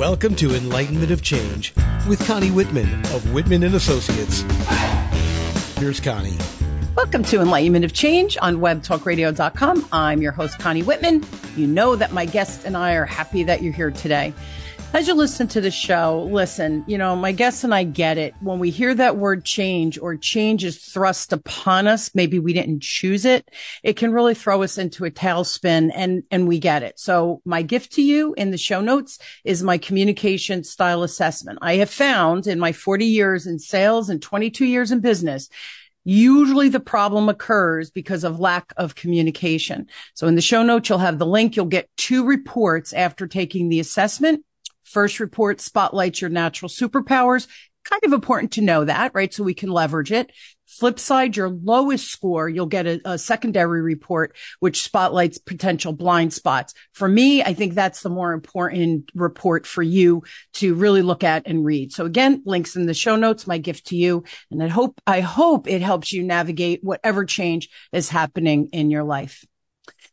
Welcome to Enlightenment of Change with Connie Whitman of Whitman and Associates. Here's Connie. Welcome to Enlightenment of Change on webtalkradio.com. I'm your host, Connie Whitman. You know that my guest and I are happy that you're here today. As you listen to the show, listen, you know, my guests and I get it. When we hear that word change or change is thrust upon us, maybe we didn't choose it. It can really throw us into a tailspin and, and we get it. So my gift to you in the show notes is my communication style assessment. I have found in my 40 years in sales and 22 years in business Usually the problem occurs because of lack of communication. So in the show notes, you'll have the link. You'll get two reports after taking the assessment. First report spotlights your natural superpowers. Kind of important to know that, right? So we can leverage it. Flip side, your lowest score, you'll get a, a, secondary report, which spotlights potential blind spots. For me, I think that's the more important report for you to really look at and read. So again, links in the show notes, my gift to you. And I hope, I hope it helps you navigate whatever change is happening in your life.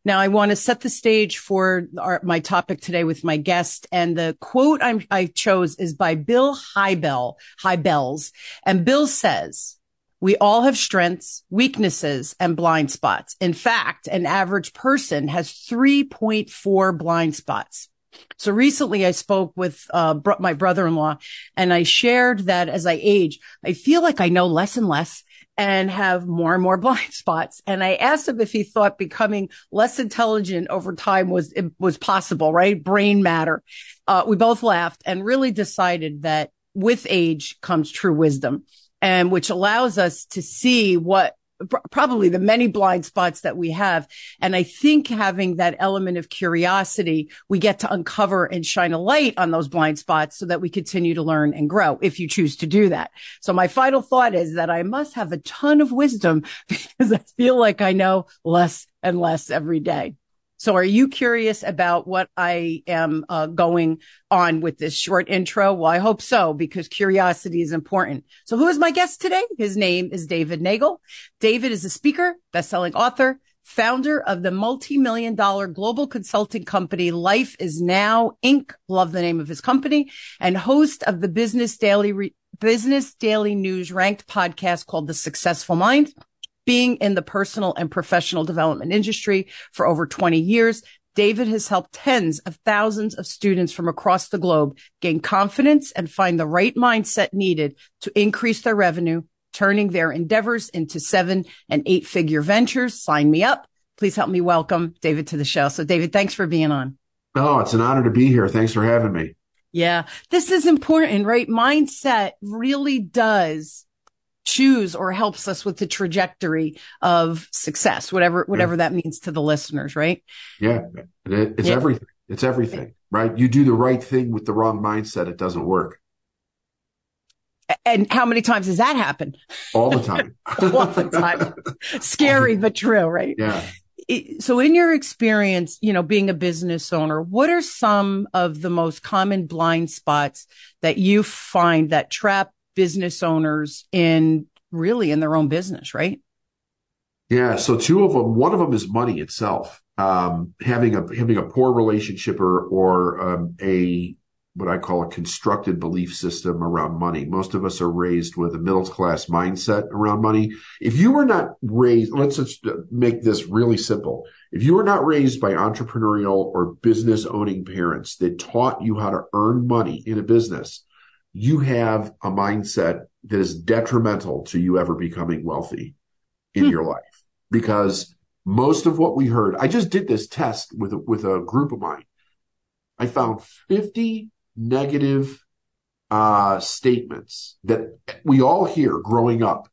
Now, I want to set the stage for our, my topic today with my guest. And the quote I'm, i chose is by Bill Hybel, Hybels. And Bill says, we all have strengths, weaknesses, and blind spots. In fact, an average person has 3.4 blind spots. So recently I spoke with uh, my brother-in-law and I shared that as I age, I feel like I know less and less and have more and more blind spots. And I asked him if he thought becoming less intelligent over time was, was possible, right? Brain matter. Uh, we both laughed and really decided that with age comes true wisdom and which allows us to see what probably the many blind spots that we have. And I think having that element of curiosity, we get to uncover and shine a light on those blind spots so that we continue to learn and grow if you choose to do that. So my final thought is that I must have a ton of wisdom because I feel like I know less and less every day. So are you curious about what I am uh, going on with this short intro? Well, I hope so because curiosity is important. So who is my guest today? His name is David Neagle. David is a speaker, best-selling author, founder of the multi-million dollar global consulting company Life is Now Inc. Love the name of his company and host of the Business Daily Re- Business Daily News ranked podcast called The Successful Mind being in the personal and professional development industry for over 20 years, David has helped tens of thousands of students from across the globe gain confidence and find the right mindset needed to increase their revenue, turning their endeavors into seven and eight figure ventures. Sign me up. Please help me welcome David to the show. So David, thanks for being on. Oh, it's an honor to be here. Thanks for having me. Yeah. This is important, right? Mindset really does choose or helps us with the trajectory of success, whatever, whatever yeah. that means to the listeners, right? Yeah. It's yeah. everything. It's everything, right? You do the right thing with the wrong mindset. It doesn't work. And how many times does that happen? All the time. All the time. Scary, but true, right? Yeah. So in your experience, you know, being a business owner, what are some of the most common blind spots that you find that trap business owners in really in their own business, right? Yeah. So two of them, one of them is money itself. Um, having a, having a poor relationship or, or, um, a, what I call a constructed belief system around money. Most of us are raised with a middle class mindset around money. If you were not raised, let's just make this really simple. If you were not raised by entrepreneurial or business owning parents that taught you how to earn money in a business, you have a mindset that is detrimental to you ever becoming wealthy in hmm. your life because most of what we heard, I just did this test with a, with a group of mine. I found 50 negative uh, statements that we all hear growing up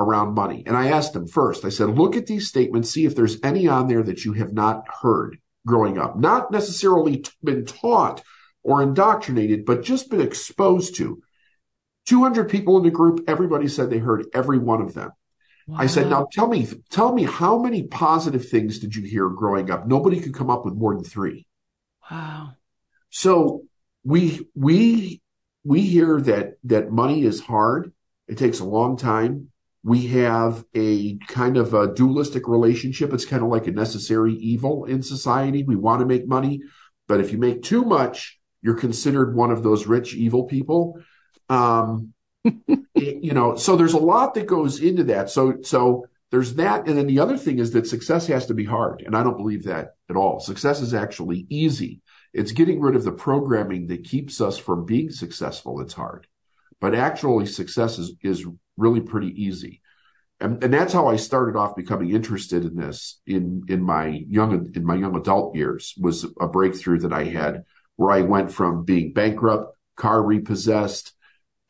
around money. And I asked them first, I said, look at these statements, see if there's any on there that you have not heard growing up, not necessarily been taught or indoctrinated, but just been exposed to. 200 people in the group, everybody said they heard every one of them. Wow. I said, now tell me, tell me how many positive things did you hear growing up? Nobody could come up with more than three. Wow. So we, we, we hear that, that money is hard. It takes a long time. We have a kind of a dualistic relationship. It's kind of like a necessary evil in society. We want to make money, but if you make too much, you're considered one of those rich evil people. Um, you know, so there's a lot that goes into that. So, so there's that. And then the other thing is that success has to be hard. And I don't believe that at all. Success is actually easy. It's getting rid of the programming that keeps us from being successful. It's hard, but actually success is, is really pretty easy. And, and that's how I started off becoming interested in this in, in my young, in my young adult years was a breakthrough that I had where I went from being bankrupt, car repossessed,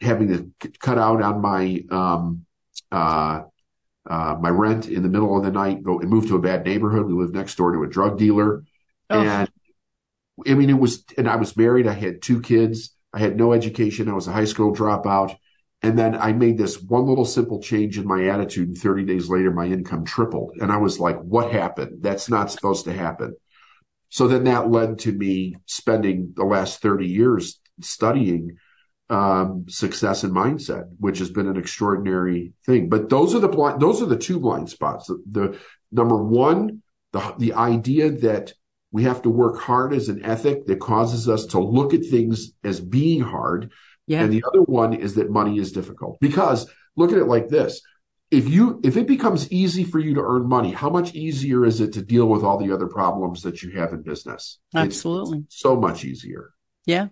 having to cut out on my um, uh, uh, my rent in the middle of the night, go and move to a bad neighborhood. We lived next door to a drug dealer, oh. and I mean it was. And I was married. I had two kids. I had no education. I was a high school dropout. And then I made this one little simple change in my attitude. And 30 days later, my income tripled. And I was like, what happened? That's not supposed to happen. So then that led to me spending the last 30 years studying um, success and mindset, which has been an extraordinary thing. But those are the blind, those are the two blind spots. The, the number one, the, the idea that we have to work hard as an ethic that causes us to look at things as being hard. Yeah. And the other one is that money is difficult because look at it like this. If you, if it becomes easy for you to earn money, how much easier is it to deal with all the other problems that you have in business? Absolutely. It's so much easier. Yeah.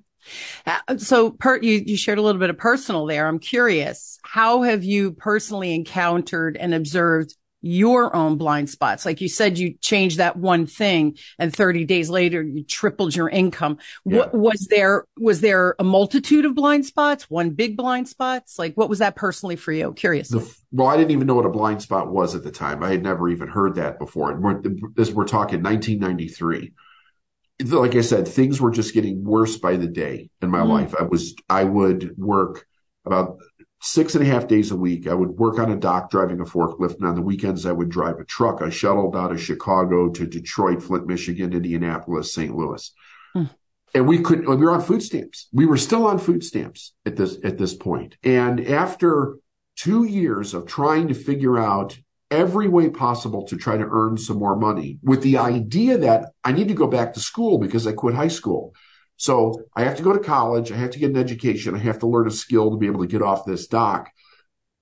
Uh, so, per, you, you shared a little bit of personal there. I'm curious, how have you personally encountered and observed your own blind spots? Like you said, you changed that one thing and 30 days later, you tripled your income. Yeah. What was there, was there a multitude of blind spots? One big blind spots? Like what was that personally for you? Curious. The, well, I didn't even know what a blind spot was at the time. I had never even heard that before. And we're, this, we're talking 1993 like I said, things were just getting worse by the day in my mm. life. I was, I would work about six and a half days a week. I would work on a dock driving a forklift. And on the weekends, I would drive a truck. I shuttled out of Chicago to Detroit, Flint, Michigan, Indianapolis, St. Louis. Mm. And we couldn't, we were on food stamps. We were still on food stamps at this, at this point. And after two years of trying to figure out every way possible to try to earn some more money with the idea that I need to go back to school because I quit high school. So I have to go to college. I have to get an education. I have to learn a skill to be able to get off this dock.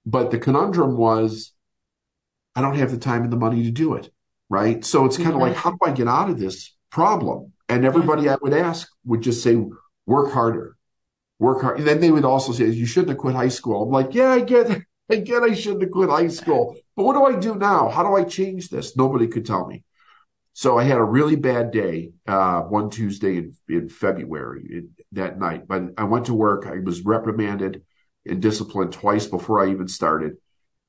But the conundrum was I don't have the time and the money to do it. Right. So it's kind of like, mm-hmm. how do I get out of this problem? And everybody I would ask would just say, work harder, work hard. And then they would also say, you shouldn't have quit high school. I'm like, yeah, I get it. Again, I shouldn't have quit high school. But what do I do now? How do I change this? Nobody could tell me. So I had a really bad day uh, one Tuesday in, in February in, that night. But I went to work. I was reprimanded and disciplined twice before I even started.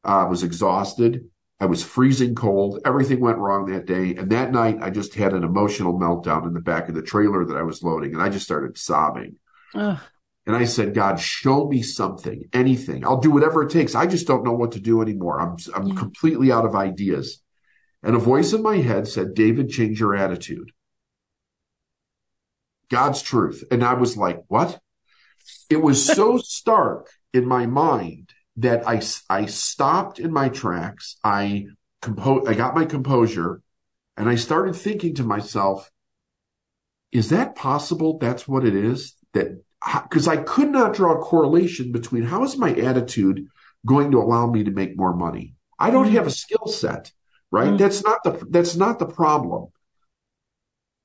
Uh, I was exhausted. I was freezing cold. Everything went wrong that day. And that night, I just had an emotional meltdown in the back of the trailer that I was loading, and I just started sobbing. Ugh. And I said, God, show me something, anything. I'll do whatever it takes. I just don't know what to do anymore. I'm, I'm yeah. completely out of ideas. And a voice in my head said, David, change your attitude. God's truth. And I was like, what? It was so stark in my mind that I, I stopped in my tracks. I compo- I got my composure and I started thinking to myself, is that possible? That's what it is that because I could not draw a correlation between how is my attitude going to allow me to make more money. I don't mm-hmm. have a skill set, right? Mm-hmm. That's not the that's not the problem.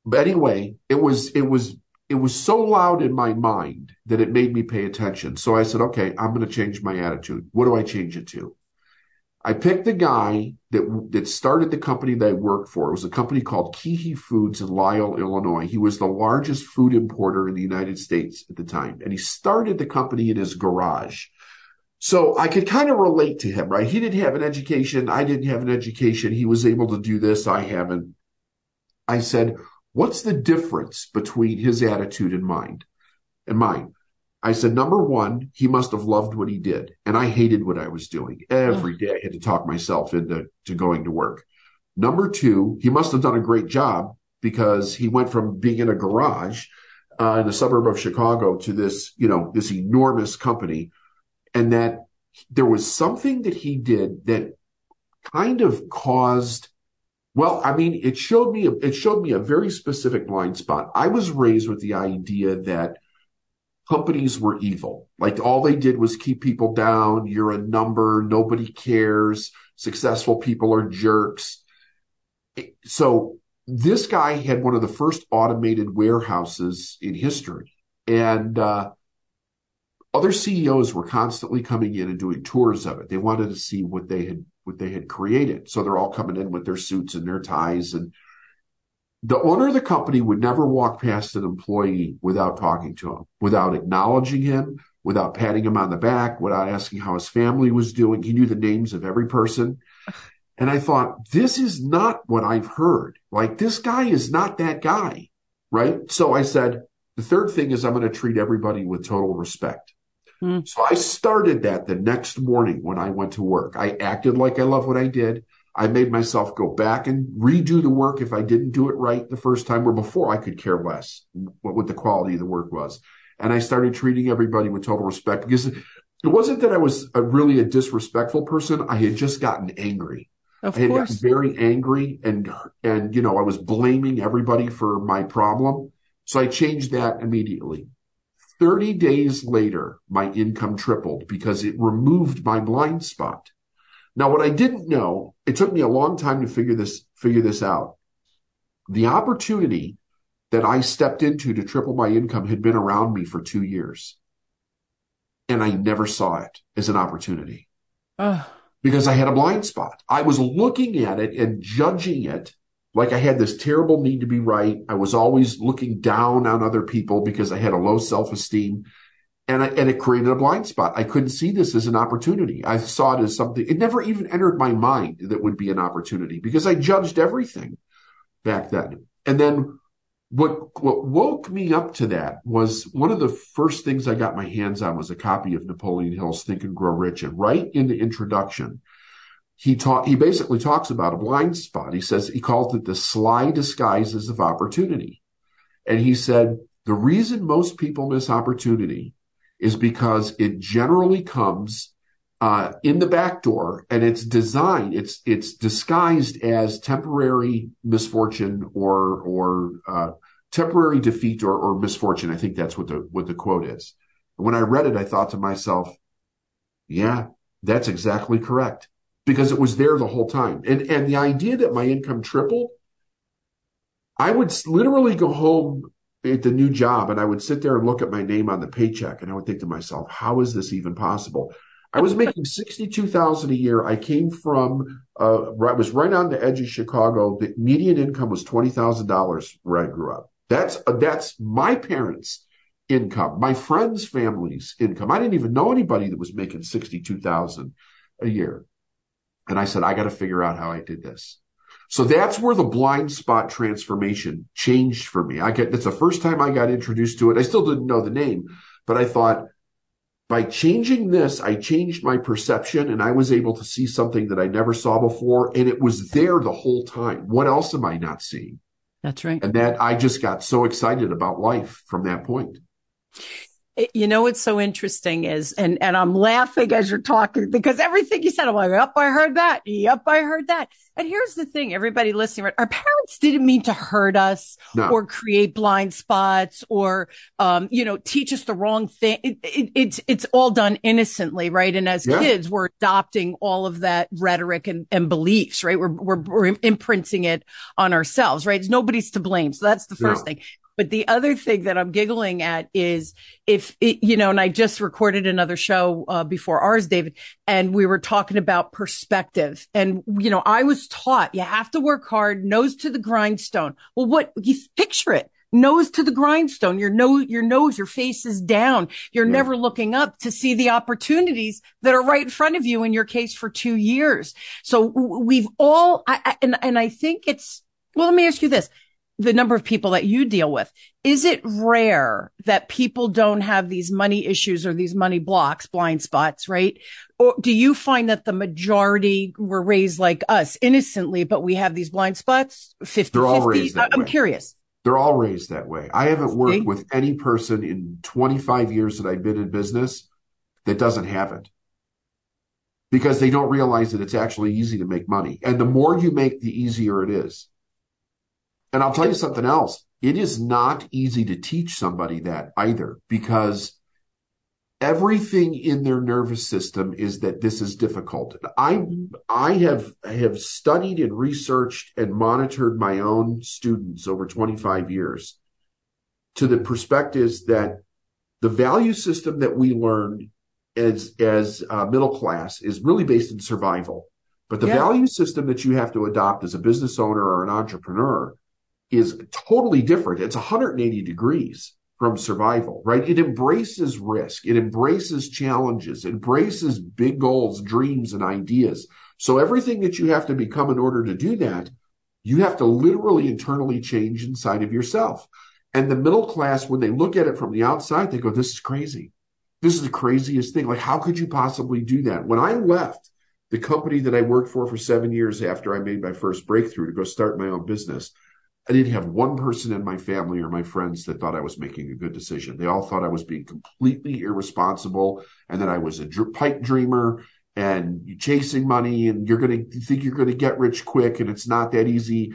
But anyway, it was it was it was so loud in my mind that it made me pay attention. So I said, okay, I'm going to change my attitude. What do I change it to? I picked the guy that that started the company that I worked for. It was a company called KeHE Foods in Lisle, Illinois. He was the largest food importer in the United States at the time, and he started the company in his garage. So I could kind of relate to him, right? He didn't have an education. I didn't have an education. He was able to do this. I haven't. I said, what's the difference between his attitude and mine and mine? I said, number one, he must have loved what he did. And I hated what I was doing. Every day I had to talk myself into to going to work. Number two, he must have done a great job because he went from being in a garage uh, in the suburb of Chicago to this, you know, this enormous company. And that there was something that he did that kind of caused Well, I mean, it showed me it showed me a very specific blind spot. I was raised with the idea that companies were evil. Like all they did was keep people down. You're a number. Nobody cares. Successful people are jerks. So this guy had one of the first automated warehouses in history. And uh, other CEOs were constantly coming in and doing tours of it. They wanted to see what they had what they had created. So they're all coming in with their suits and their ties. And the owner of the company would never walk past an employee without talking to him, without acknowledging him, without patting him on the back, without asking how his family was doing. He knew the names of every person. And I thought, this is not what I've heard. Like, this guy is not that guy. Right. So I said, the third thing is I'm going to treat everybody with total respect. Mm. So I started that the next morning when I went to work. I acted like I love what I did. I made myself go back and redo the work if I didn't do it right the first time or before I could care less what, what the quality of the work was. And I started treating everybody with total respect because it wasn't that I was a, really a disrespectful person. I had just gotten angry. Of I had course. gotten very angry and, and, you know, I was blaming everybody for my problem. So I changed that immediately. 30 days later, my income tripled because it removed my blind spot. Now, what I didn't know, it took me a long time to figure this, figure this out. The opportunity that I stepped into to triple my income had been around me for two years. And I never saw it as an opportunity because I had a blind spot. I was looking at it and judging it like I had this terrible need to be right. I was always looking down on other people because I had a low self esteem. And, I, and it created a blind spot. I couldn't see this as an opportunity. I saw it as something, it never even entered my mind that would be an opportunity because I judged everything back then. And then what, what woke me up to that was one of the first things I got my hands on was a copy of Napoleon Hill's Think and Grow Rich. And right in the introduction, he taught, he basically talks about a blind spot. He says, he calls it the sly disguises of opportunity. And he said, the reason most people miss opportunity is because it generally comes uh, in the back door and it's designed, it's, it's disguised as temporary misfortune or, or, uh, temporary defeat or, or misfortune. I think that's what the, what the quote is. And when I read it, I thought to myself, yeah, that's exactly correct because it was there the whole time. And, and the idea that my income tripled, I would literally go home at the new job and I would sit there and look at my name on the paycheck and I would think to myself, how is this even possible? I was making 62,000 a year. I came from, uh, I was right on the edge of Chicago. The median income was $20,000 where I grew up. That's, uh, that's my parents' income, my friends' families' income. I didn't even know anybody that was making 62,000 a year. And I said, I got to figure out how I did this. So that's where the blind spot transformation changed for me. I get, that's the first time I got introduced to it. I still didn't know the name, but I thought by changing this, I changed my perception and I was able to see something that I never saw before. And it was there the whole time. What else am I not seeing? That's right. And that I just got so excited about life from that point. You know what's so interesting is, and and I'm laughing as you're talking because everything you said, I'm like, yep, I heard that. Yep, I heard that. And here's the thing, everybody listening, our parents didn't mean to hurt us No. or create blind spots or, um, you know, teach us the wrong thing. It, it, it's it's all done innocently, right? And as Yeah. kids, we're adopting all of that rhetoric and, and beliefs, right? We're, we're we're imprinting it on ourselves, right? Nobody's to blame. So that's the first No. thing. But the other thing that I'm giggling at is if it, you know, and I just recorded another show uh, before ours, David, and we were talking about perspective. And, you know, I was taught you have to work hard, nose to the grindstone. Well, what you picture it. Nose to the grindstone. Your nose, your nose, your face is down. You're Yeah. never looking up to see the opportunities that are right in front of you in your case for two years. So we've all, I, I, and, and I think it's, well, let me ask you this the number of people that you deal with. Is it rare that people don't have these money issues or these money blocks, blind spots, right? Or do you find that the majority were raised like us innocently, but we have these blind spots 50 They're all 50? raised that I'm way. curious. They're all raised that way. I haven't worked See? with any person in 25 years that I've been in business that doesn't have it. because they don't realize that it's actually easy to make money. And the more you make, the easier it is. And I'll tell you something else. It is not easy to teach somebody that either because everything in their nervous system is that this is difficult. I I have have studied and researched and monitored my own students over 25 years to the perspectives that the value system that we learned as as uh, middle class is really based in survival. But the yeah. value system that you have to adopt as a business owner or an entrepreneur is totally different. It's 180 degrees from survival, right? It embraces risk. It embraces challenges, it embraces big goals, dreams, and ideas. So everything that you have to become in order to do that, you have to literally internally change inside of yourself. And the middle class, when they look at it from the outside, they go, this is crazy. This is the craziest thing. Like, how could you possibly do that? When I left the company that I worked for for seven years after I made my first breakthrough to go start my own business, I didn't have one person in my family or my friends that thought I was making a good decision. They all thought I was being completely irresponsible and that I was a dr- pipe dreamer and chasing money and you're going to think you're going to get rich quick and it's not that easy.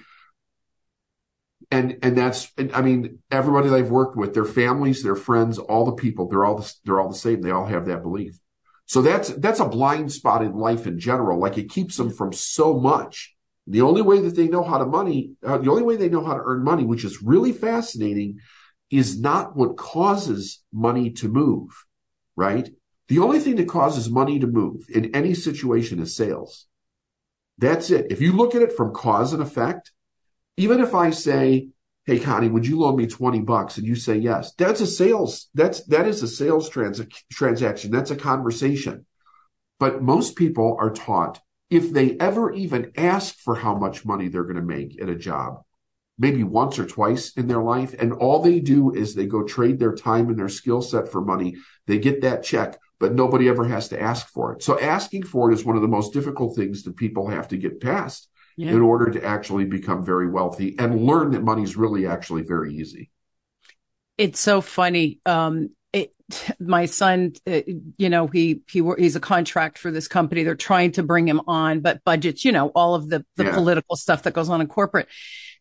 And, and that's, I mean, everybody that I've worked with, their families, their friends, all the people, they're all, the, they're all the same. They all have that belief. So that's, that's a blind spot in life in general. Like it keeps them from so much the only way that they know how to money, uh, the only way they know how to earn money, which is really fascinating, is not what causes money to move, right? The only thing that causes money to move in any situation is sales. That's it. If you look at it from cause and effect, even if I say, Hey, Connie, would you loan me 20 bucks? And you say yes, that's a sales, that's, that is a sales trans- transaction. That's a conversation. But most people are taught if they ever even ask for how much money they're going to make at a job, maybe once or twice in their life, and all they do is they go trade their time and their skill set for money, they get that check, but nobody ever has to ask for it. So asking for it is one of the most difficult things that people have to get past yeah. in order to actually become very wealthy and learn that money is really actually very easy. It's so funny. Um, my son, uh, you know, he, he, he's a contract for this company. They're trying to bring him on, but budgets, you know, all of the, the yeah. political stuff that goes on in corporate.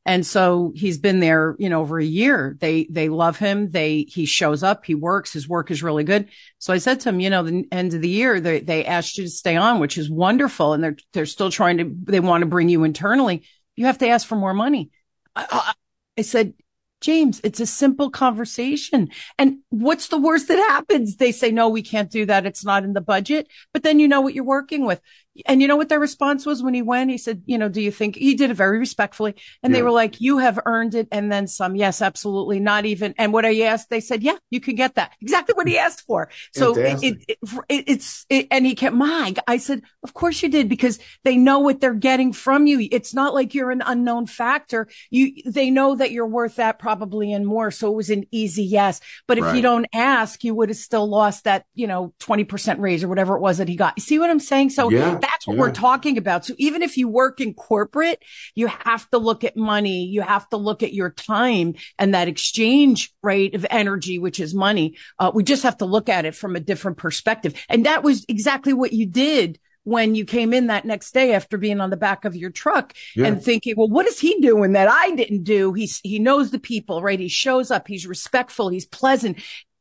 And so he's been there, you know, over a year. They, they love him. They, he shows up, he works, his work is really good. So I said to him, you know, the end of the year, they, they asked you to stay on, which is wonderful. And they're, they're still trying to, they want to bring you internally. You have to ask for more money. I, I, I said, James, it's a simple conversation. And what's the worst that happens? They say, no, we can't do that. It's not in the budget. But then you know what you're working with. And you know what their response was when he went? He said, you know, do you think he did it very respectfully? And yeah. they were like, you have earned it. And then some. Yes, absolutely. Not even. And what I asked, they said, yeah, you can get that. Exactly what he asked for. So it, it, it, it's, and he kept, my, I said, of course you did because they know what they're getting from you. It's not like you're an unknown factor. You, they know that you're worth that probably and more. So it was an easy yes. But if right. you don't ask, you would have still lost that, you know, 20% raise or whatever it was that he got. You see what I'm saying? So yeah. That's what yeah. we're talking about. So even if you work in corporate, you have to look at money. You have to look at your time and that exchange rate of energy, which is money. Uh, we just have to look at it from a different perspective. And that was exactly what you did when you came in that next day after being on the back of your truck yeah. and thinking, well, what is he doing that I didn't do? He's, he knows the people, right? He shows up. He's respectful. He's pleasant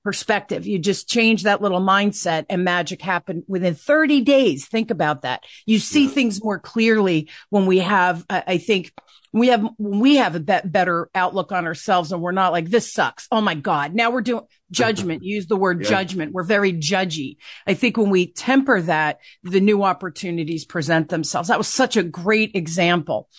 perspective. You just change that little mindset and magic happened within 30 days. Think about that. You see yeah. things more clearly when we have, I think, we have we have a bet better outlook on ourselves and we're not like this sucks oh my god now we're doing judgment use the word yeah. judgment we're very judgy i think when we temper that the new opportunities present themselves that was such a great example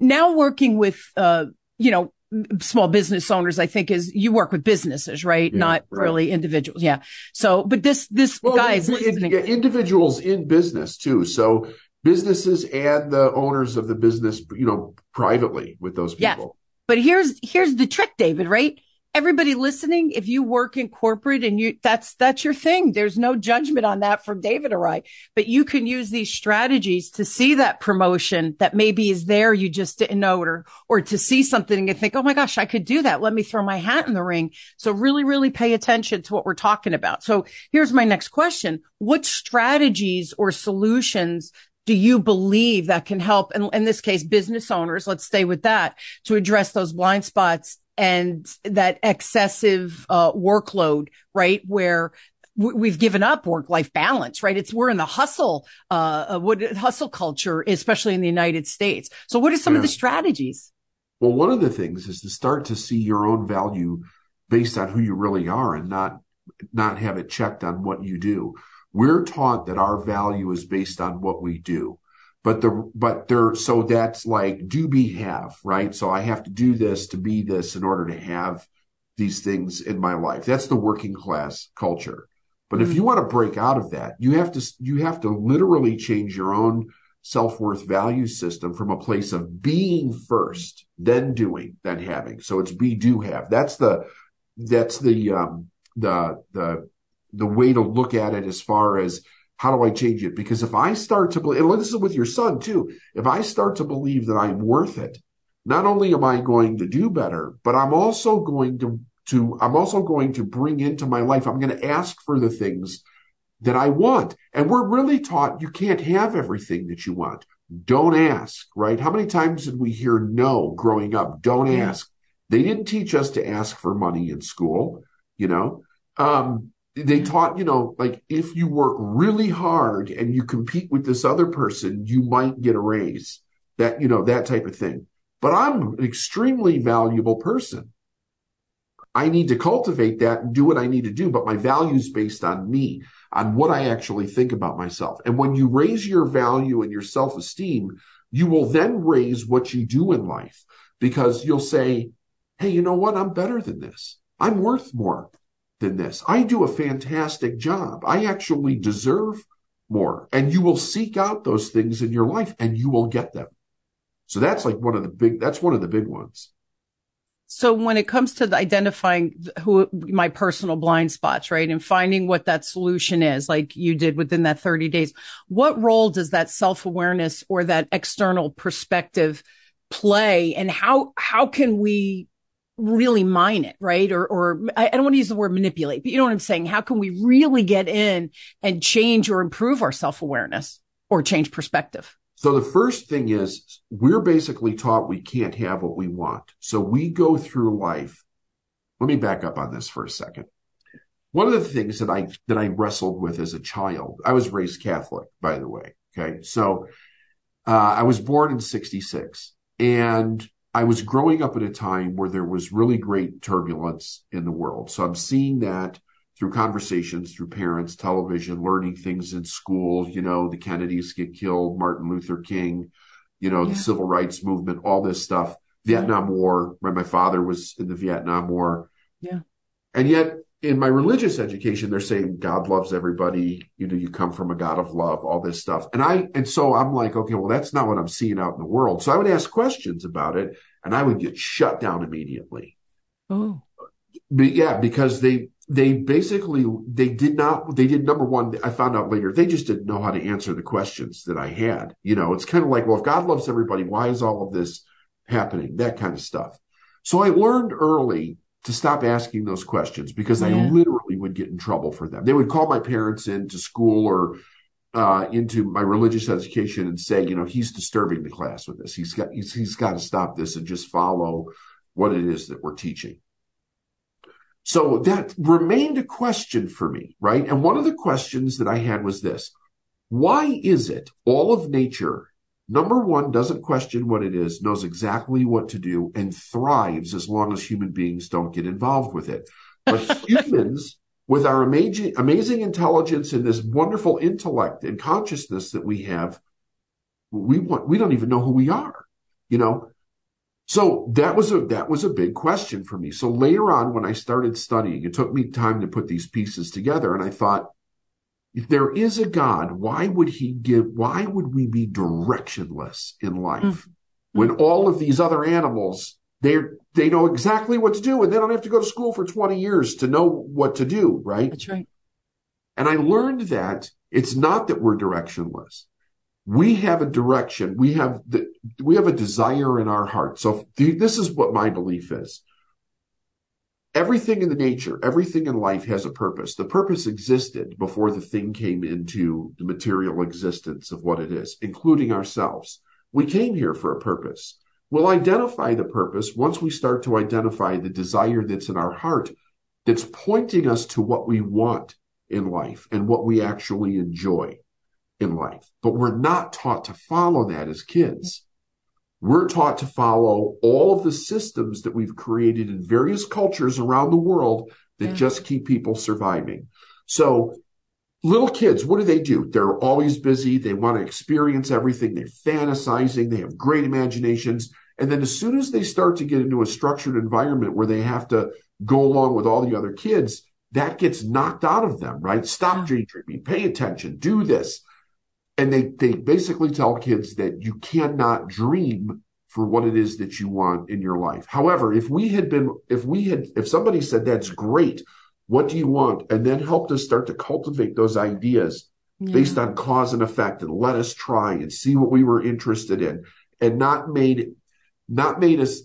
now working with uh you know small business owners, I think is you work with businesses, right? Yeah, Not right. really individuals. Yeah. So, but this, this well, guys, yeah, individuals in business too. So businesses and the owners of the business, you know, privately with those people. Yeah. But here's, here's the trick, David, right? Everybody listening, if you work in corporate and you, that's, that's your thing. There's no judgment on that from David or I, but you can use these strategies to see that promotion that maybe is there. You just didn't know it or, or to see something and think, Oh my gosh, I could do that. Let me throw my hat in the ring. So really, really pay attention to what we're talking about. So here's my next question. What strategies or solutions do you believe that can help? And in this case, business owners, let's stay with that to address those blind spots and that excessive uh, workload, right? Where we've given up work life balance, right? It's we're in the hustle, uh, uh, what hustle culture, especially in the United States. So, what are some yeah. of the strategies? Well, one of the things is to start to see your own value based on who you really are, and not not have it checked on what you do. We're taught that our value is based on what we do but the but there so that's like do be have right? So i have to do this to be this in order to have these things in my life. That's the working class culture. But mm-hmm. if you want to break out of that you have to you have to literally change your own self-worth value system from a place of being first then doing then having. So it's be do have. That's the that's the um the the the way to look at it as far as how do I change it? Because if I start to believe, and this is with your son too, if I start to believe that I'm worth it, not only am I going to do better, but I'm also going to, to, I'm also going to bring into my life, I'm going to ask for the things that I want. And we're really taught you can't have everything that you want. Don't ask, right? How many times did we hear no growing up? Don't ask. They didn't teach us to ask for money in school, you know? Um, they taught, you know, like if you work really hard and you compete with this other person, you might get a raise. That, you know, that type of thing. But I'm an extremely valuable person. I need to cultivate that and do what I need to do, but my value is based on me, on what I actually think about myself. And when you raise your value and your self esteem, you will then raise what you do in life because you'll say, Hey, you know what? I'm better than this. I'm worth more than this. I do a fantastic job. I actually deserve more. And you will seek out those things in your life and you will get them. So that's like one of the big, that's one of the big ones. So when it comes to identifying who my personal blind spots, right? And finding what that solution is, like you did within that 30 days, what role does that self awareness or that external perspective play? And how, how can we really mine it, right? Or, or I don't want to use the word manipulate, but you know what I'm saying? How can we really get in and change or improve our self awareness or change perspective? So the first thing is we're basically taught we can't have what we want. So we go through life. Let me back up on this for a second. One of the things that I, that I wrestled with as a child, I was raised Catholic, by the way. Okay. So, uh, I was born in 66 and I was growing up at a time where there was really great turbulence in the world. So I'm seeing that through conversations, through parents, television, learning things in school. You know, the Kennedys get killed, Martin Luther King, you know, yeah. the civil rights movement, all this stuff, Vietnam War, right? My father was in the Vietnam War. Yeah. And yet in my religious education, they're saying God loves everybody. You know, you come from a God of love, all this stuff. And I, and so I'm like, okay, well, that's not what I'm seeing out in the world. So I would ask questions about it and I would get shut down immediately. Oh, but yeah, because they, they basically, they did not, they did number one, I found out later, they just didn't know how to answer the questions that I had. You know, it's kind of like, well, if God loves everybody, why is all of this happening? That kind of stuff. So I learned early to stop asking those questions because yeah. I literally would get in trouble for them. They would call my parents into school or uh, into my religious education and say, you know, he's disturbing the class with this. He's got he's, he's got to stop this and just follow what it is that we're teaching. So that remained a question for me, right? And one of the questions that I had was this: Why is it all of nature Number one doesn't question what it is, knows exactly what to do, and thrives as long as human beings don't get involved with it. But humans, with our amazing, amazing intelligence and this wonderful intellect and consciousness that we have, we want, we don't even know who we are, you know? So that was a, that was a big question for me. So later on, when I started studying, it took me time to put these pieces together. And I thought, if there is a God, why would he give, why would we be directionless in life mm-hmm. when all of these other animals, they're, they know exactly what to do and they don't have to go to school for 20 years to know what to do, right? That's right. And I learned that it's not that we're directionless. We have a direction. We have the, we have a desire in our heart. So this is what my belief is. Everything in the nature, everything in life has a purpose. The purpose existed before the thing came into the material existence of what it is, including ourselves. We came here for a purpose. We'll identify the purpose once we start to identify the desire that's in our heart that's pointing us to what we want in life and what we actually enjoy in life. But we're not taught to follow that as kids. We're taught to follow all of the systems that we've created in various cultures around the world that yeah. just keep people surviving. So little kids, what do they do? They're always busy. They want to experience everything. They're fantasizing. They have great imaginations. And then as soon as they start to get into a structured environment where they have to go along with all the other kids, that gets knocked out of them, right? Stop daydreaming, pay attention, do this. And they, they basically tell kids that you cannot dream for what it is that you want in your life. However, if we had been, if we had, if somebody said, that's great, what do you want? And then helped us start to cultivate those ideas yeah. based on cause and effect and let us try and see what we were interested in and not made, not made us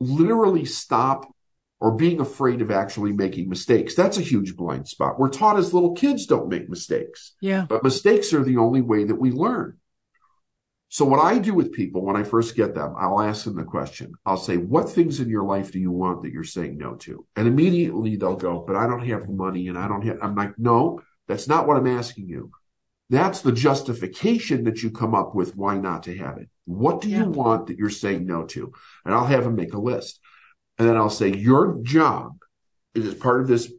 literally stop or being afraid of actually making mistakes. That's a huge blind spot. We're taught as little kids don't make mistakes. Yeah. But mistakes are the only way that we learn. So what I do with people when I first get them, I'll ask them the question. I'll say, what things in your life do you want that you're saying no to? And immediately they'll go, but I don't have the money and I don't have, I'm like, no, that's not what I'm asking you. That's the justification that you come up with why not to have it. What do yeah. you want that you're saying no to? And I'll have them make a list. And then I'll say, your job as part of this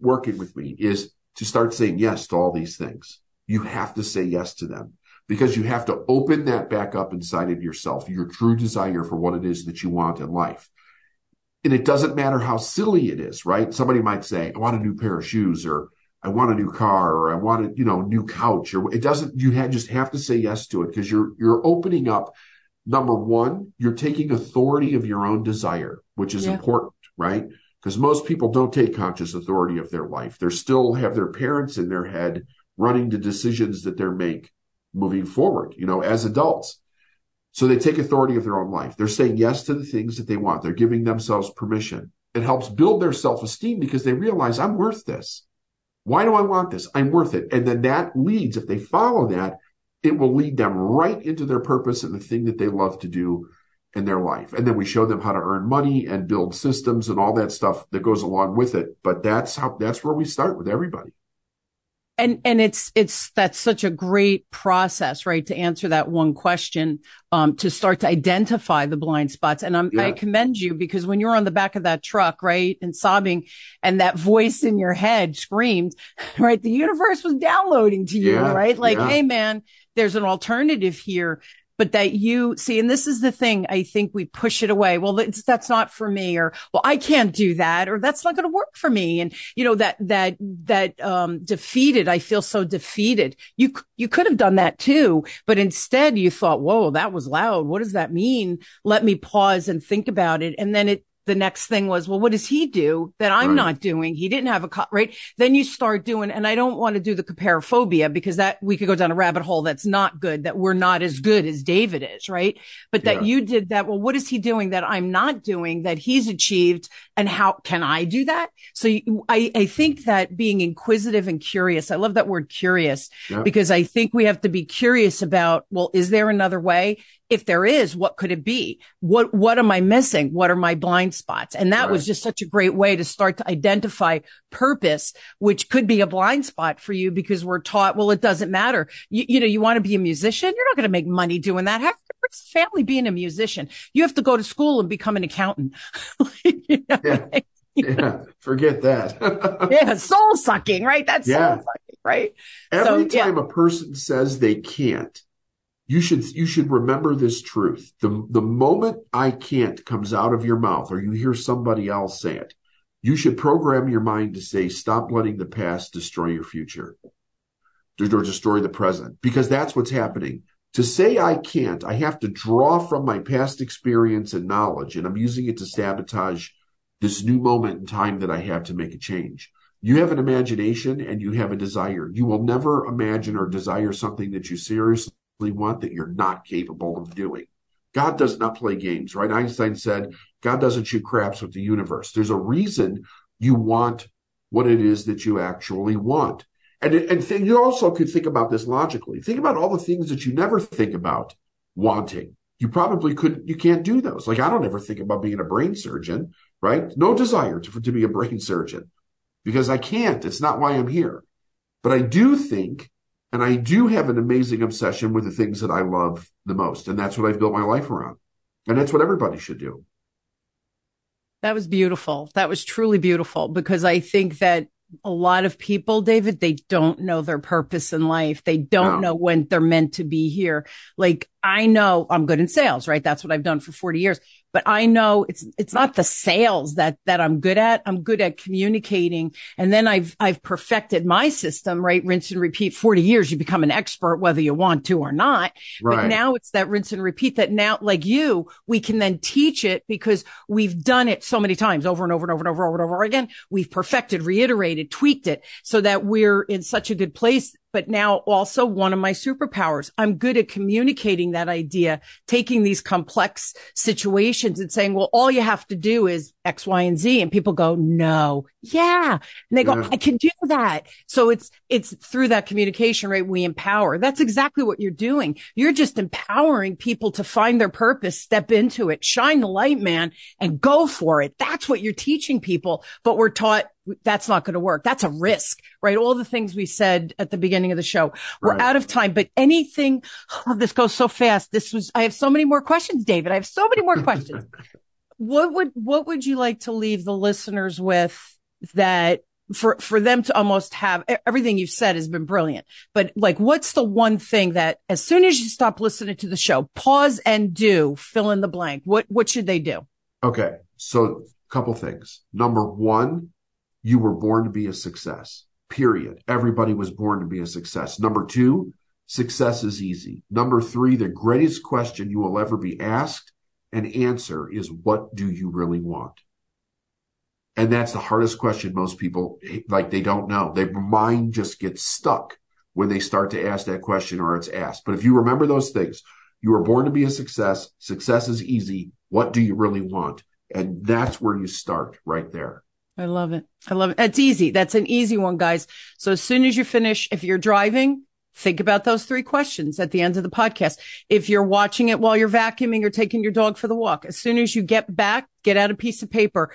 working with me is to start saying yes to all these things. You have to say yes to them because you have to open that back up inside of yourself, your true desire for what it is that you want in life. And it doesn't matter how silly it is, right? Somebody might say, I want a new pair of shoes or I want a new car or I want a, you know, new couch or it doesn't, you have, just have to say yes to it because you're, you're opening up number one, you're taking authority of your own desire, which is yeah. important, right? Because most people don't take conscious authority of their life. They still have their parents in their head running the decisions that they make moving forward, you know, as adults. So they take authority of their own life. They're saying yes to the things that they want. They're giving themselves permission. It helps build their self-esteem because they realize I'm worth this. Why do I want this? I'm worth it. And then that leads, if they follow that, it will lead them right into their purpose and the thing that they love to do in their life. And then we show them how to earn money and build systems and all that stuff that goes along with it. But that's how, that's where we start with everybody. And, and it's, it's, that's such a great process, right? To answer that one question, um, to start to identify the blind spots. And I'm, yeah. I commend you because when you're on the back of that truck, right? And sobbing and that voice in your head screamed, right? The universe was downloading to you, yeah. right? Like, yeah. Hey man, there's an alternative here, but that you see, and this is the thing, I think we push it away. Well, that's not for me or, well, I can't do that or that's not going to work for me. And, you know, that, that, that, um, defeated, I feel so defeated. You, you could have done that too, but instead you thought, whoa, that was loud. What does that mean? Let me pause and think about it. And then it, the next thing was, well, what does he do that I'm right. not doing? He didn't have a cut, right? Then you start doing, and I don't want to do the comparaphobia because that we could go down a rabbit hole that's not good, that we're not as good as David is, right? But that yeah. you did that. Well, what is he doing that I'm not doing that he's achieved? And how can I do that? So I, I think that being inquisitive and curious, I love that word curious yeah. because I think we have to be curious about, well, is there another way? if there is, what could it be? What, what am I missing? What are my blind spots? And that right. was just such a great way to start to identify purpose, which could be a blind spot for you because we're taught, well, it doesn't matter. You, you know, you want to be a musician. You're not going to make money doing that. Have family being a musician. You have to go to school and become an accountant. you know, yeah. yeah. Forget that. yeah. Soul sucking, right? That's yeah. soul sucking, right? Every so, time yeah. a person says they can't, you should you should remember this truth. The the moment I can't comes out of your mouth or you hear somebody else say it, you should program your mind to say, stop letting the past destroy your future. Or destroy the present. Because that's what's happening. To say I can't, I have to draw from my past experience and knowledge, and I'm using it to sabotage this new moment in time that I have to make a change. You have an imagination and you have a desire. You will never imagine or desire something that you seriously want that you're not capable of doing. God does not play games, right? Einstein said, God doesn't shoot craps with the universe. There's a reason you want what it is that you actually want. And, and th- you also could think about this logically. Think about all the things that you never think about wanting. You probably couldn't, you can't do those. Like I don't ever think about being a brain surgeon, right? No desire to, to be a brain surgeon because I can't. It's not why I'm here. But I do think, and I do have an amazing obsession with the things that I love the most. And that's what I've built my life around. And that's what everybody should do. That was beautiful. That was truly beautiful because I think that a lot of people, David, they don't know their purpose in life. They don't no. know when they're meant to be here. Like I know I'm good in sales, right? That's what I've done for 40 years but I know it's, it's not the sales that, that I'm good at. I'm good at communicating. And then I've, I've perfected my system, right? Rinse and repeat 40 years. You become an expert, whether you want to or not. Right. But now it's that rinse and repeat that now, like you, we can then teach it because we've done it so many times over and over and over and over and over and over again. We've perfected, reiterated, tweaked it so that we're in such a good place but now also one of my superpowers. I'm good at communicating that idea, taking these complex situations and saying, well, all you have to do is X, Y, and Z. And people go, no, yeah. And they go, yeah. I can do that. So it's, it's through that communication, right? We empower. That's exactly what you're doing. You're just empowering people to find their purpose, step into it, shine the light, man, and go for it. That's what you're teaching people. But we're taught that's not going to work. That's a risk, right? All the things we said at the beginning of the show. We're right. out of time, but anything, oh, this goes so fast. This was, I have so many more questions, David. I have so many more questions. what would, what would you like to leave the listeners with that for, for them to almost have everything you've said has been brilliant, but like, what's the one thing that as soon as you stop listening to the show, pause and do fill in the blank? What, what should they do? Okay. So a couple things. Number one, you were born to be a success, period. Everybody was born to be a success. Number two, success is easy. Number three, the greatest question you will ever be asked and answer is what do you really want? And that's the hardest question most people like they don't know. Their mind just gets stuck when they start to ask that question or it's asked. But if you remember those things, you were born to be a success. Success is easy. What do you really want? And that's where you start right there. I love it. I love it. It's easy. That's an easy one, guys. So as soon as you finish, if you're driving, think about those three questions at the end of the podcast. If you're watching it while you're vacuuming or taking your dog for the walk, as soon as you get back, get out a piece of paper,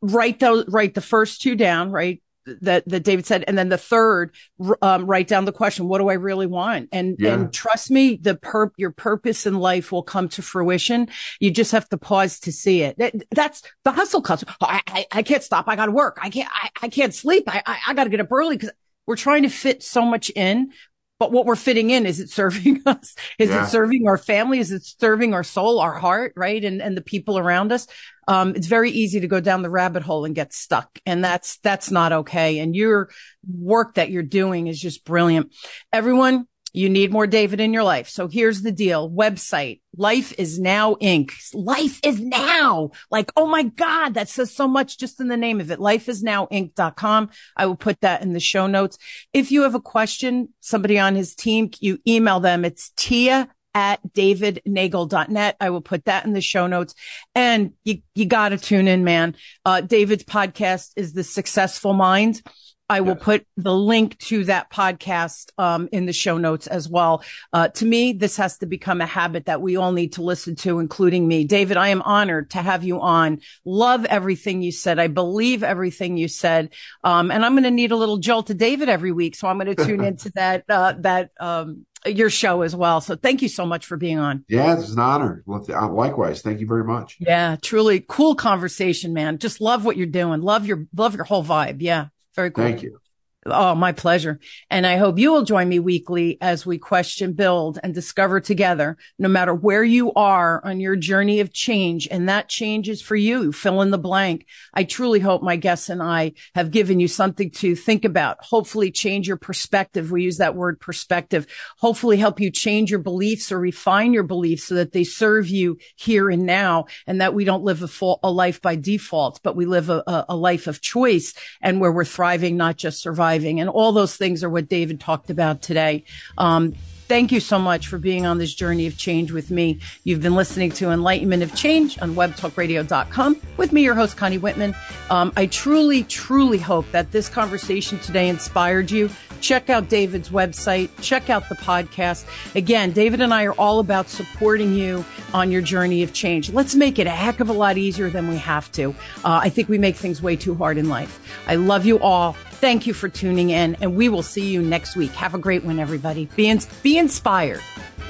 write those, write the first two down, right? That that David said, and then the third, um, write down the question: What do I really want? And yeah. and trust me, the perp your purpose in life will come to fruition. You just have to pause to see it. That, that's the hustle culture. Oh, I, I, I can't stop. I got to work. I can't I, I can't sleep. I I, I got to get up early because we're trying to fit so much in. But what we're fitting in, is it serving us? Is yeah. it serving our family? Is it serving our soul, our heart, right? And, and the people around us? Um, it's very easy to go down the rabbit hole and get stuck. And that's, that's not okay. And your work that you're doing is just brilliant. Everyone, you need more David in your life. So here's the deal. Website. Life is now Inc. Life is now. Like, oh my God, that says so much just in the name of it. Life is now Inc.com. I will put that in the show notes. If you have a question, somebody on his team, you email them. It's Tia at davidneagle.net. I will put that in the show notes. And you, you got to tune in, man. Uh, David's podcast is The Successful Mind. I will put the link to that podcast um, in the show notes as well. Uh, to me, this has to become a habit that we all need to listen to, including me. David, I am honored to have you on. Love everything you said. I believe everything you said. Um, and I'm going to need a little jolt to David every week. So I'm going to tune into that, uh, that, um, your show as well. So thank you so much for being on. Yeah, it's an honor. Uh, likewise. Thank you very much. Yeah, truly cool conversation, man. Just love what you're doing. Love your, love your whole vibe. Yeah. Very cool. Thank you. Oh, my pleasure. And I hope you will join me weekly as we question, build and discover together, no matter where you are on your journey of change. And that change is for you. Fill in the blank. I truly hope my guests and I have given you something to think about. Hopefully change your perspective. We use that word perspective. Hopefully help you change your beliefs or refine your beliefs so that they serve you here and now and that we don't live a, full, a life by default, but we live a, a life of choice and where we're thriving, not just surviving and all those things are what David talked about today. Um, Thank you so much for being on this journey of change with me. You've been listening to Enlightenment of Change on webtalkradio.com with me, your host, Connie Whitman. Um, I truly, truly hope that this conversation today inspired you. Check out David's website. Check out the podcast. Again, David and I are all about supporting you on your journey of change. Let's make it a heck of a lot easier than we have to. Uh, I think we make things way too hard in life. I love you all. Thank you for tuning in, and we will see you next week. Have a great one, everybody. Be, in, be inspired.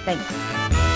Thanks.